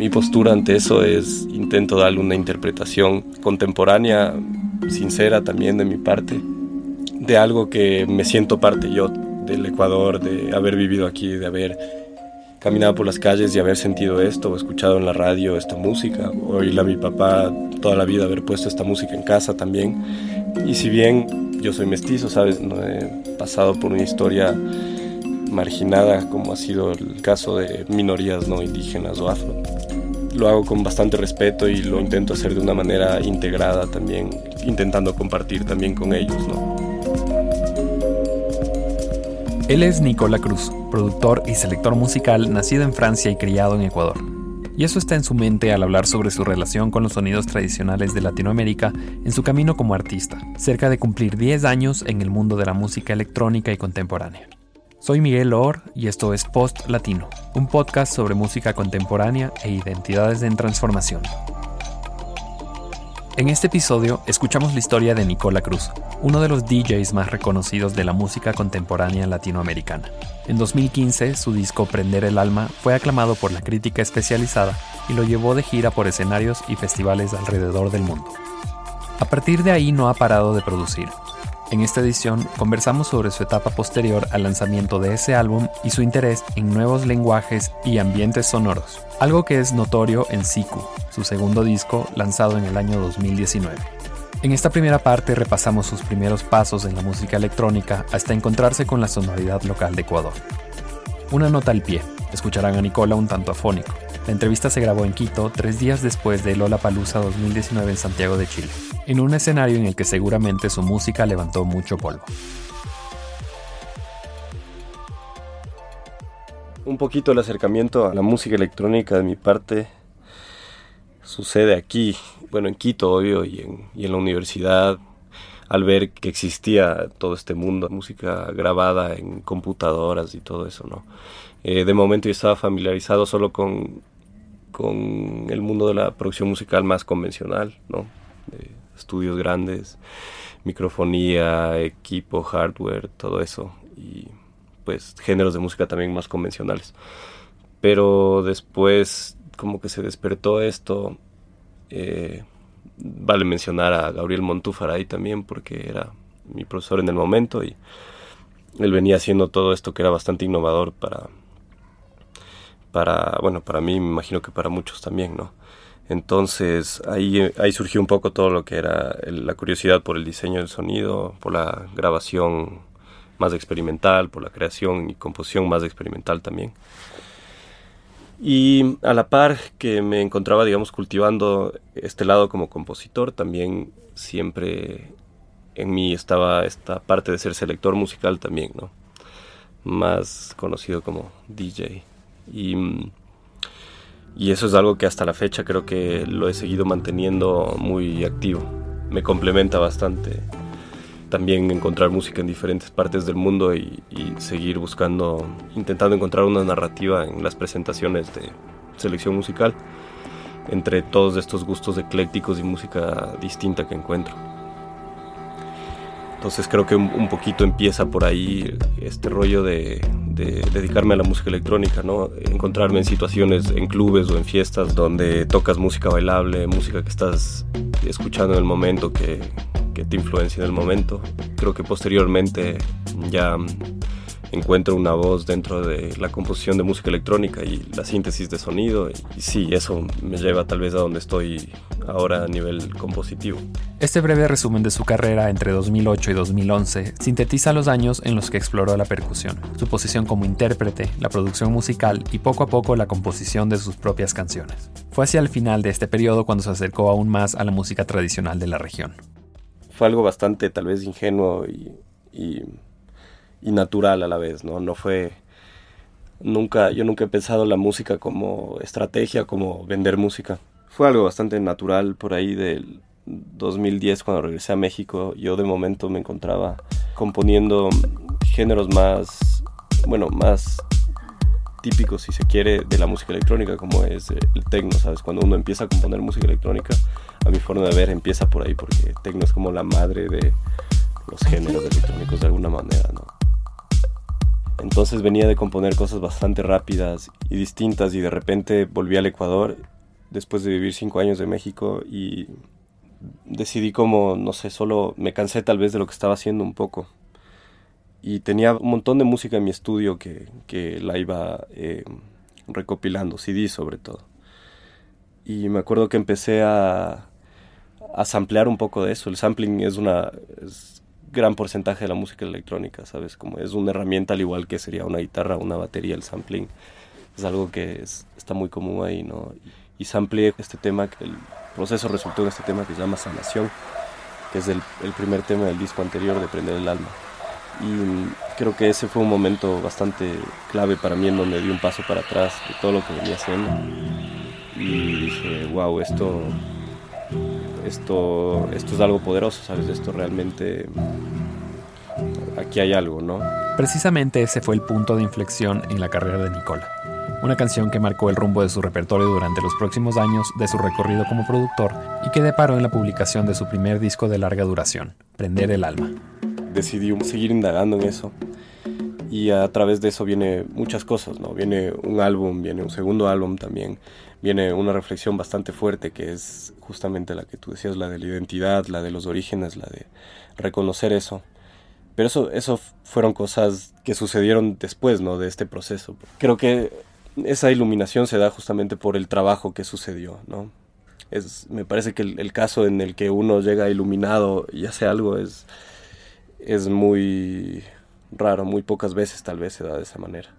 Mi postura ante eso es intento darle una interpretación contemporánea, sincera también de mi parte, de algo que me siento parte yo del Ecuador, de haber vivido aquí, de haber caminado por las calles y haber sentido esto, escuchado en la radio esta música, o oírle a mi papá toda la vida, haber puesto esta música en casa también. Y si bien yo soy mestizo, ¿sabes? No he pasado por una historia marginada como ha sido el caso de minorías no indígenas o afro lo hago con bastante respeto y lo intento hacer de una manera integrada también, intentando compartir también con ellos. ¿no? Él es Nicola Cruz, productor y selector musical nacido en Francia y criado en Ecuador. Y eso está en su mente al hablar sobre su relación con los sonidos tradicionales de Latinoamérica en su camino como artista, cerca de cumplir 10 años en el mundo de la música electrónica y contemporánea. Soy Miguel Or y esto es Post Latino, un podcast sobre música contemporánea e identidades en transformación. En este episodio escuchamos la historia de Nicola Cruz, uno de los DJs más reconocidos de la música contemporánea latinoamericana. En 2015, su disco Prender el Alma fue aclamado por la crítica especializada y lo llevó de gira por escenarios y festivales alrededor del mundo. A partir de ahí no ha parado de producir, en esta edición conversamos sobre su etapa posterior al lanzamiento de ese álbum y su interés en nuevos lenguajes y ambientes sonoros, algo que es notorio en Siku, su segundo disco lanzado en el año 2019. En esta primera parte repasamos sus primeros pasos en la música electrónica hasta encontrarse con la sonoridad local de Ecuador. Una nota al pie, escucharán a Nicola un tanto afónico. La entrevista se grabó en Quito tres días después de Lola Palusa 2019 en Santiago de Chile en un escenario en el que seguramente su música levantó mucho polvo. Un poquito el acercamiento a la música electrónica de mi parte sucede aquí, bueno, en Quito, obvio, y en, la universidad, al ver que existía todo este mundo, música grabada en computadoras y todo eso, ¿no? Eh, de momento yo estaba familiarizado solo con, con el mundo de la producción musical más convencional, ¿no? estudios grandes, microfonía, equipo, hardware, todo eso. Y pues géneros de música también más convencionales. Pero después como que se despertó esto. Eh, vale mencionar a Gabriel Montúfar ahí también porque era mi profesor en el momento y él venía haciendo todo esto que era bastante innovador para para bueno para mí me imagino que para muchos también no entonces ahí, ahí surgió un poco todo lo que era la curiosidad por el diseño del sonido, por la grabación más experimental, por la creación y composición más experimental también. Y a la par que me encontraba, digamos, cultivando este lado como compositor, también siempre en mí estaba esta parte de ser selector musical también, ¿no? Más conocido como DJ. Y y eso es algo que hasta la fecha creo que lo he seguido manteniendo muy activo. Me complementa bastante también encontrar música en diferentes partes del mundo y, seguir buscando, intentando encontrar una narrativa en las presentaciones de selección musical entre todos estos gustos eclécticos y música distinta que encuentro. Entonces creo que un, poquito empieza por ahí este rollo de, dedicarme a la música electrónica, ¿no? Encontrarme en situaciones, en clubes o en fiestas donde tocas música bailable, música que estás escuchando en el momento, que, te influencia en el momento. Creo que posteriormente ya encuentro una voz dentro de la composición de música electrónica y la síntesis de sonido. Y, sí, eso me lleva tal vez a donde estoy ahora a nivel compositivo. Este breve resumen de su carrera entre 2008 y 2011 sintetiza los años en los que exploró la percusión, su posición como intérprete, la producción musical y poco a poco la composición de sus propias canciones. Fue hacia el final de este periodo cuando se acercó aún más a la música tradicional de la región. Fue algo bastante tal vez ingenuo y y natural a la vez, ¿no? No fue nunca yo nunca he pensado la música como estrategia, como vender música. Fue algo bastante natural por ahí del 2010 cuando regresé a México. Yo de momento me encontraba componiendo géneros más bueno, más típicos si se quiere de la música electrónica como es el techno, ¿sabes? Cuando uno empieza a componer música electrónica, a mi forma de ver empieza por ahí porque techno es como la madre de los géneros electrónicos de alguna manera, ¿no? Entonces venía de componer cosas bastante rápidas y distintas y de repente volví al Ecuador después de vivir cinco años de México y decidí como, no sé, solo me cansé tal vez de lo que estaba haciendo un poco. Y tenía un montón de música en mi estudio que, que la iba eh, recopilando, CD sobre todo. Y me acuerdo que empecé a, a samplear un poco de eso. El sampling es una gran porcentaje de la música electrónica, ¿sabes? Como es una herramienta al igual que sería una guitarra una batería, el sampling. Es algo que está muy común ahí, ¿no? Y, sampleé este tema, el proceso resultó en este tema que se llama Sanación, que es el, el primer tema del disco anterior de Prender el Alma. Y creo que ese fue un momento bastante clave para mí en donde di un paso para atrás de todo lo que venía haciendo. Y dije, wow, esto esto, esto es algo poderoso, ¿sabes? Esto realmente, aquí hay algo, ¿no? Precisamente ese fue el punto de inflexión en la carrera de Nicola. Una canción que marcó el rumbo de su repertorio durante los próximos años de su recorrido como productor y que deparó en la publicación de su primer disco de larga duración, Prender el Alma. Decidí seguir indagando en eso y a través de eso viene muchas cosas, ¿no? Viene un álbum, viene un segundo álbum también, viene una reflexión bastante fuerte que es justamente la que tú decías, la de la identidad, la de los orígenes, la de reconocer eso. Pero eso, eso fueron cosas que sucedieron después, ¿no? De este proceso. Creo que esa iluminación se da justamente por el trabajo que sucedió, ¿no? Es, me parece que el, el caso en el que uno llega iluminado y hace algo es, es muy raro, muy pocas veces tal vez se da de esa manera.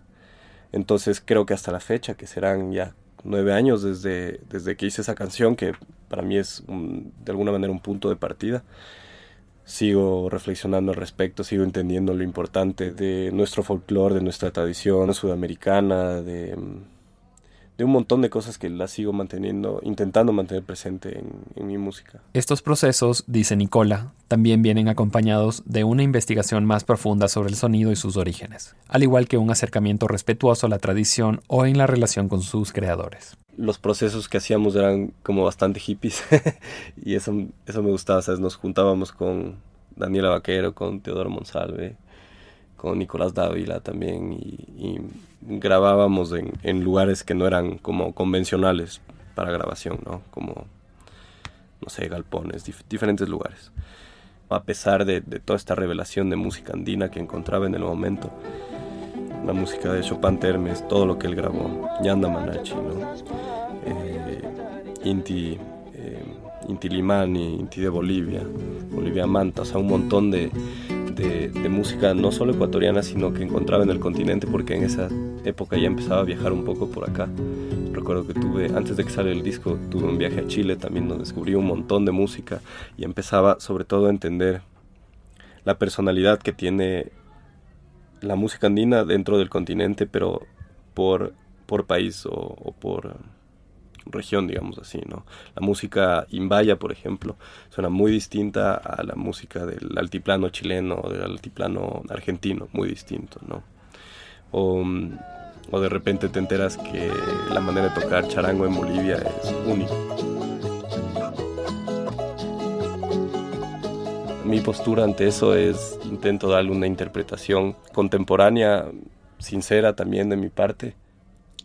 Entonces creo que hasta la fecha, que serán ya nueve años desde, desde que hice esa canción, que para mí es de alguna manera un punto de partida. Sigo reflexionando al respecto, sigo entendiendo lo importante de nuestro folclore, de nuestra tradición sudamericana, de, de un montón de cosas que las sigo manteniendo, intentando mantener presente en, en, mi música. Estos procesos, dice Nicola, también vienen acompañados de una investigación más profunda sobre el sonido y sus orígenes, al igual que un acercamiento respetuoso a la tradición o en la relación con sus creadores. Los procesos que hacíamos eran como bastante hippies y eso, eso me gustaba, ¿sabes? Nos juntábamos con Daniela Vaquero, con Teodoro Monsalve, con Nicolás Dávila también y, grabábamos en, lugares que no eran como convencionales para grabación, ¿no? Como, no sé, galpones, dif diferentes lugares. A pesar de, de, toda esta revelación de música andina que encontraba en el momento, la música de Chopin Termes, todo lo que él grabó, Yanda Manachi, ¿no? Eh, Inti, eh, Inti Limani, Inti de Bolivia, Bolivia Manta, o sea, un montón de, de, música no solo ecuatoriana, sino que encontraba en el continente, porque en esa época ya empezaba a viajar un poco por acá. Recuerdo que tuve, antes de que saliera el disco, tuve un viaje a Chile también donde descubrí un montón de música y empezaba sobre todo a entender la personalidad que tiene la música andina dentro del continente, pero por, por país o por región, digamos así, ¿no? La música imbaya, por ejemplo, suena muy distinta a la música del altiplano chileno o del altiplano argentino, muy distinto, ¿no? O, o de repente te enteras que la manera de tocar charango en Bolivia es única. Mi postura ante eso es intento darle una interpretación contemporánea, sincera también de mi parte,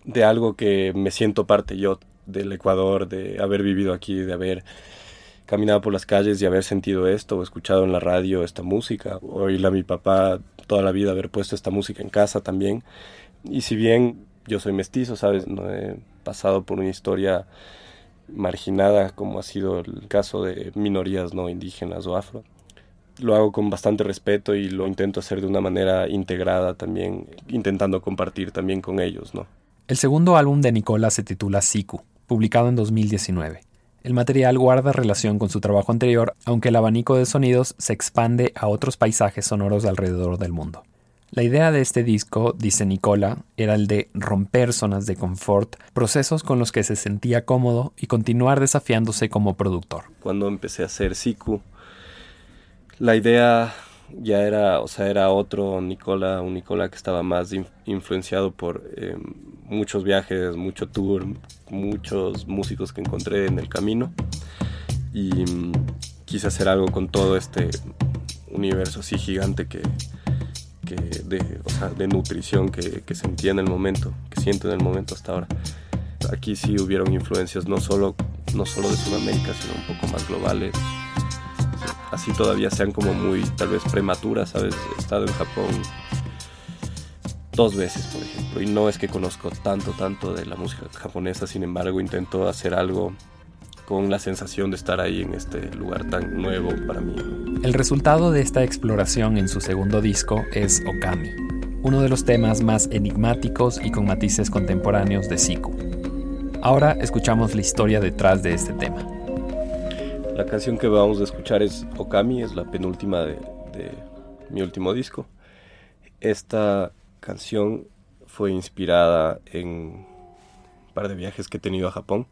de algo que me siento parte yo del Ecuador, de haber vivido aquí, de haber caminado por las calles y haber sentido esto, o escuchado en la radio esta música, oírle a mi papá toda la vida, haber puesto esta música en casa también. Y si bien yo soy mestizo, ¿sabes? No he pasado por una historia marginada como ha sido el caso de minorías no indígenas o afro. Lo hago con bastante respeto y lo intento hacer de una manera integrada también, intentando compartir también con ellos, ¿no? El segundo álbum de Nicola se titula Siku, publicado en 2019. El material guarda relación con su trabajo anterior, aunque el abanico de sonidos se expande a otros paisajes sonoros alrededor del mundo. La idea de este disco, dice Nicola, era el de romper zonas de confort, procesos con los que se sentía cómodo y continuar desafiándose como productor. Cuando empecé a hacer Siku, la idea ya era, o sea, era otro Nicola, un Nicola que estaba más influenciado por eh, muchos viajes, mucho tour, muchos músicos que encontré en el camino y mm, quise hacer algo con todo este universo así gigante que, de, o de nutrición que, que sentía en el momento, que siento en el momento hasta ahora. Aquí sí hubieron influencias no solo, no solo de Sudamérica, sino un poco más globales. Así todavía sean como muy, tal vez prematuras, ¿sabes? He estado en Japón dos veces, por ejemplo, y no es que conozco tanto, tanto de la música japonesa, sin embargo intento hacer algo con la sensación de estar ahí en este lugar tan nuevo para mí. El resultado de esta exploración en su segundo disco es Okami, uno de los temas más enigmáticos y con matices contemporáneos de Siku. Ahora escuchamos la historia detrás de este tema. La canción que vamos a escuchar es Okami, es la penúltima de, de mi último disco. Esta canción fue inspirada en un par de viajes que he tenido a Japón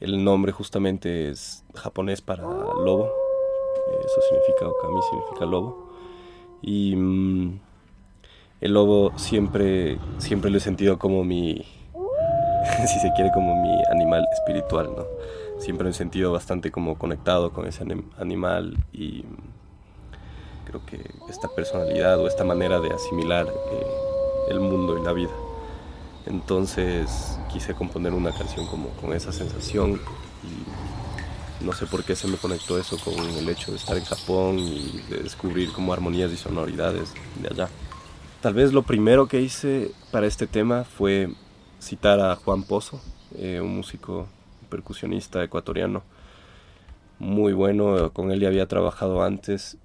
el nombre justamente es japonés para lobo. Eso significa okami, significa lobo. Y mm, el lobo siempre, siempre lo he sentido como mi, si se quiere, como mi animal espiritual, ¿no? Siempre lo he sentido bastante como conectado con ese animal y creo que esta personalidad o esta manera de asimilar eh, el mundo y la vida. Entonces quise componer una canción como con esa sensación y no sé por qué se me conectó eso con el hecho de estar en Japón y de descubrir como armonías y sonoridades de allá. Tal vez lo primero que hice para este tema fue citar a Juan Pozo, eh, un músico percusionista ecuatoriano muy bueno, con él ya había trabajado antes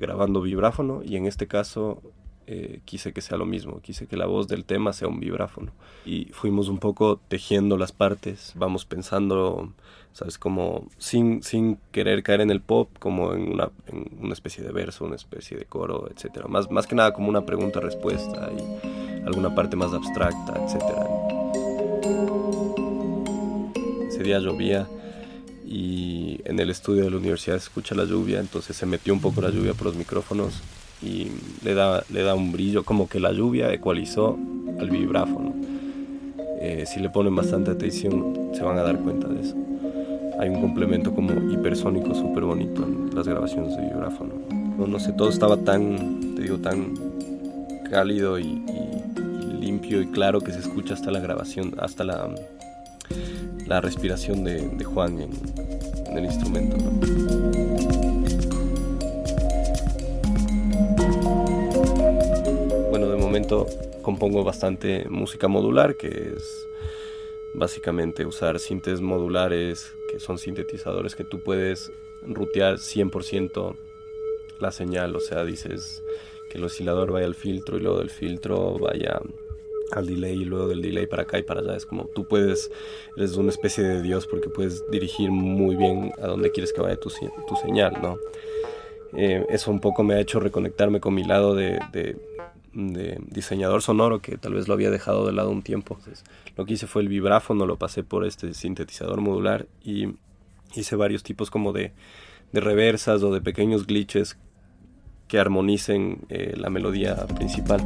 grabando vibráfono y en este caso eh, quise que sea lo mismo, quise que la voz del tema sea un vibráfono. Y fuimos un poco tejiendo las partes, vamos pensando, ¿sabes? Como sin, sin querer caer en el pop, como en una, en una especie de verso, una especie de coro, etc. Más, más que nada como una pregunta-respuesta y alguna parte más abstracta, etc. Ese día llovía y en el estudio de la universidad se escucha la lluvia, entonces se metió un poco la lluvia por los micrófonos y le da, le da un brillo, como que la lluvia ecualizó al vibráfono. Eh, si le ponen bastante atención se van a dar cuenta de eso. Hay un complemento como hipersónico súper bonito en las grabaciones de vibráfono. No, no, sé, todo estaba tan, te digo, tan cálido y, limpio y claro que se escucha hasta la grabación, hasta la, la respiración de, de Juan en, el instrumento. momento compongo bastante música modular, que es básicamente usar sintes modulares, que son sintetizadores que tú puedes rutear 100% la señal, o sea, dices que el oscilador vaya al filtro y luego del filtro vaya al delay y luego del delay para acá y para allá. Es como tú puedes, eres una especie de Dios porque puedes dirigir muy bien a donde quieres que vaya tu, tu señal, ¿no? Eh, eso un poco me ha hecho reconectarme con mi lado de, de diseñador sonoro que tal vez lo había dejado de lado un tiempo. lo que hice fue el vibráfono, lo pasé por este sintetizador modular y hice varios tipos como de, de reversas o de pequeños glitches que armonicen eh, la melodía principal.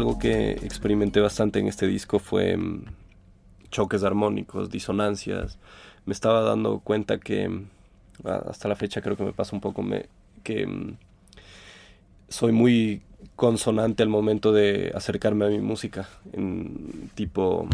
Algo que experimenté bastante en este disco fue mm, choques armónicos, disonancias. Me estaba dando cuenta que mm, hasta la fecha creo que me pasa un poco me, que mm, soy muy consonante al momento de acercarme a mi música, en tipo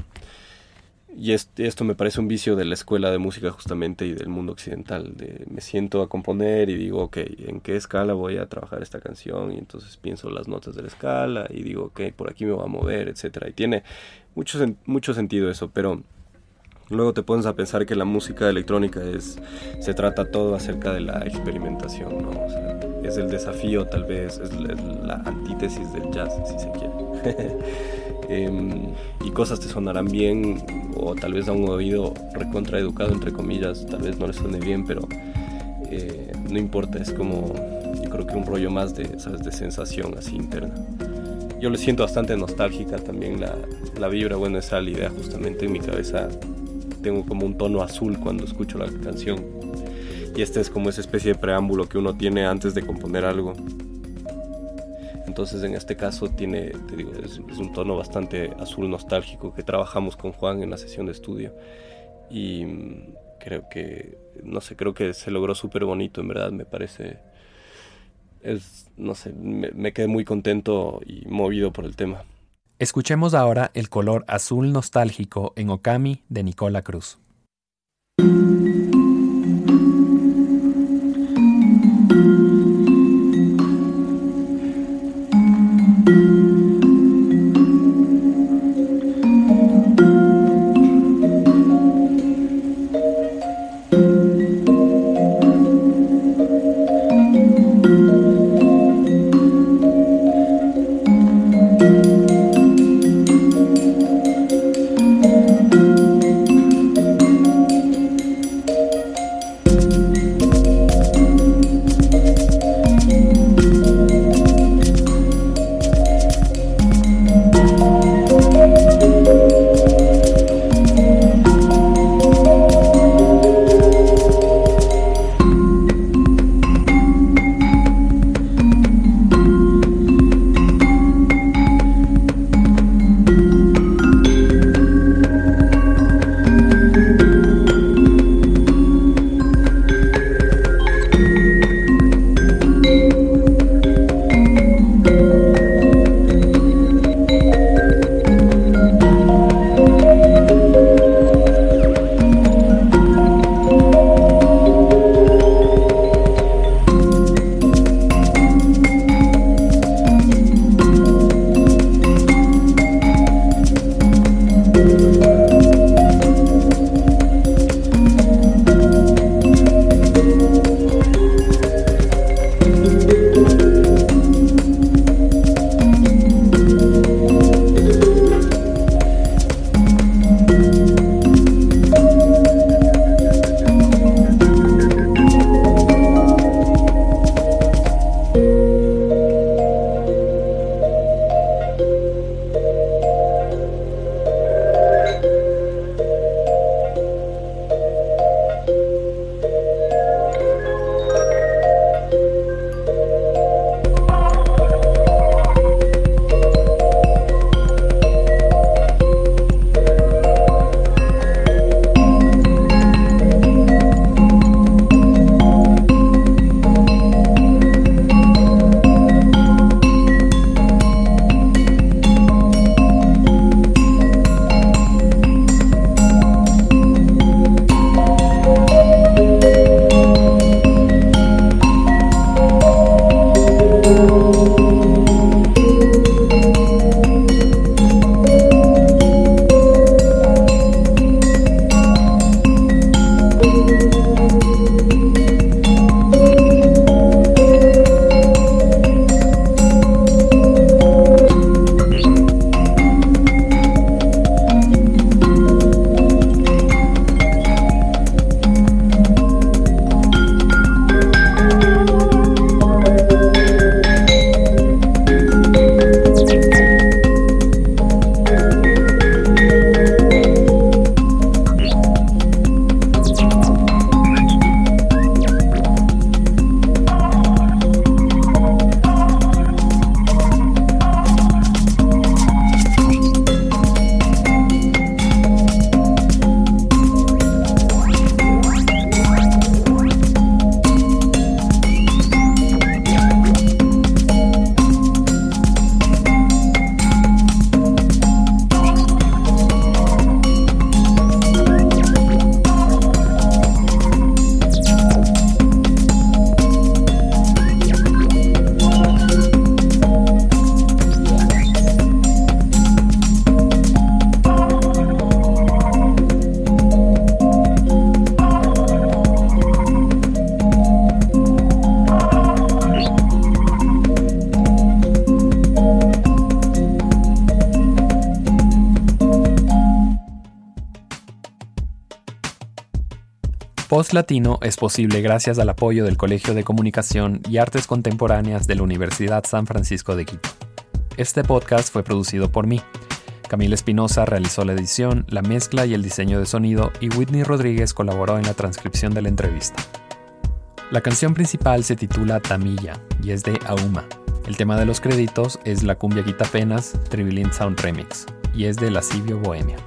y esto me parece un vicio de la escuela de música justamente y del mundo occidental. De, me siento a componer y digo, ok, ¿en qué escala voy a trabajar esta canción? Y entonces pienso las notas de la escala y digo, ok, por aquí me voy a mover, etc. Y tiene mucho, mucho sentido eso, pero luego te pones a pensar que la música electrónica es, se trata todo acerca de la experimentación, ¿no? es el desafío tal vez, es la, la antítesis del jazz, si se quiere. Em, y cosas te sonarán bien o tal vez a un oído recontraeducado entre comillas, tal vez no le suene bien, pero eh, no importa, es como yo creo que un rollo más de, ¿sabes? de sensación así interna. Yo le siento bastante nostálgica también la, la vibra, bueno, esa la idea justamente en mi cabeza tengo como un tono azul cuando escucho la canción y este es como esa especie de preámbulo que uno tiene antes de componer algo. Entonces en este caso tiene, te digo, es, un tono bastante azul nostálgico que trabajamos con Juan en la sesión de estudio y mm, creo que, no sé, creo que se logró súper bonito, en verdad, me parece, es, no sé, me, me quedé muy contento y movido por el tema. Escuchemos ahora el color azul nostálgico en Okami de Nicola Cruz. Post Latino es posible gracias al apoyo del Colegio de Comunicación y Artes Contemporáneas de la Universidad San Francisco de Quito. Este podcast fue producido por mí. Camila Espinosa realizó la edición, la mezcla y el diseño de sonido y Whitney Rodríguez colaboró en la transcripción de la entrevista. La canción principal se titula Tamilla y es de Auma. El tema de los créditos es la cumbia Penas Tribilin Sound Remix y es de Lascivio Bohemia.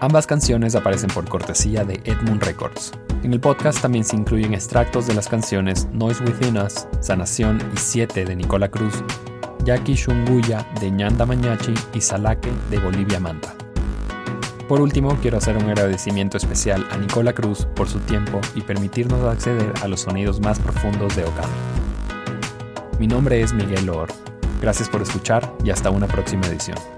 Ambas canciones aparecen por cortesía de Edmund Records. En el podcast también se incluyen extractos de las canciones Noise Within Us, Sanación y Siete de Nicola Cruz, Yaki Shunguya de Ñanda Mañachi y Salaque de Bolivia Manta. Por último, quiero hacer un agradecimiento especial a Nicola Cruz por su tiempo y permitirnos acceder a los sonidos más profundos de Okami. Mi nombre es Miguel Loor. Gracias por escuchar y hasta una próxima edición.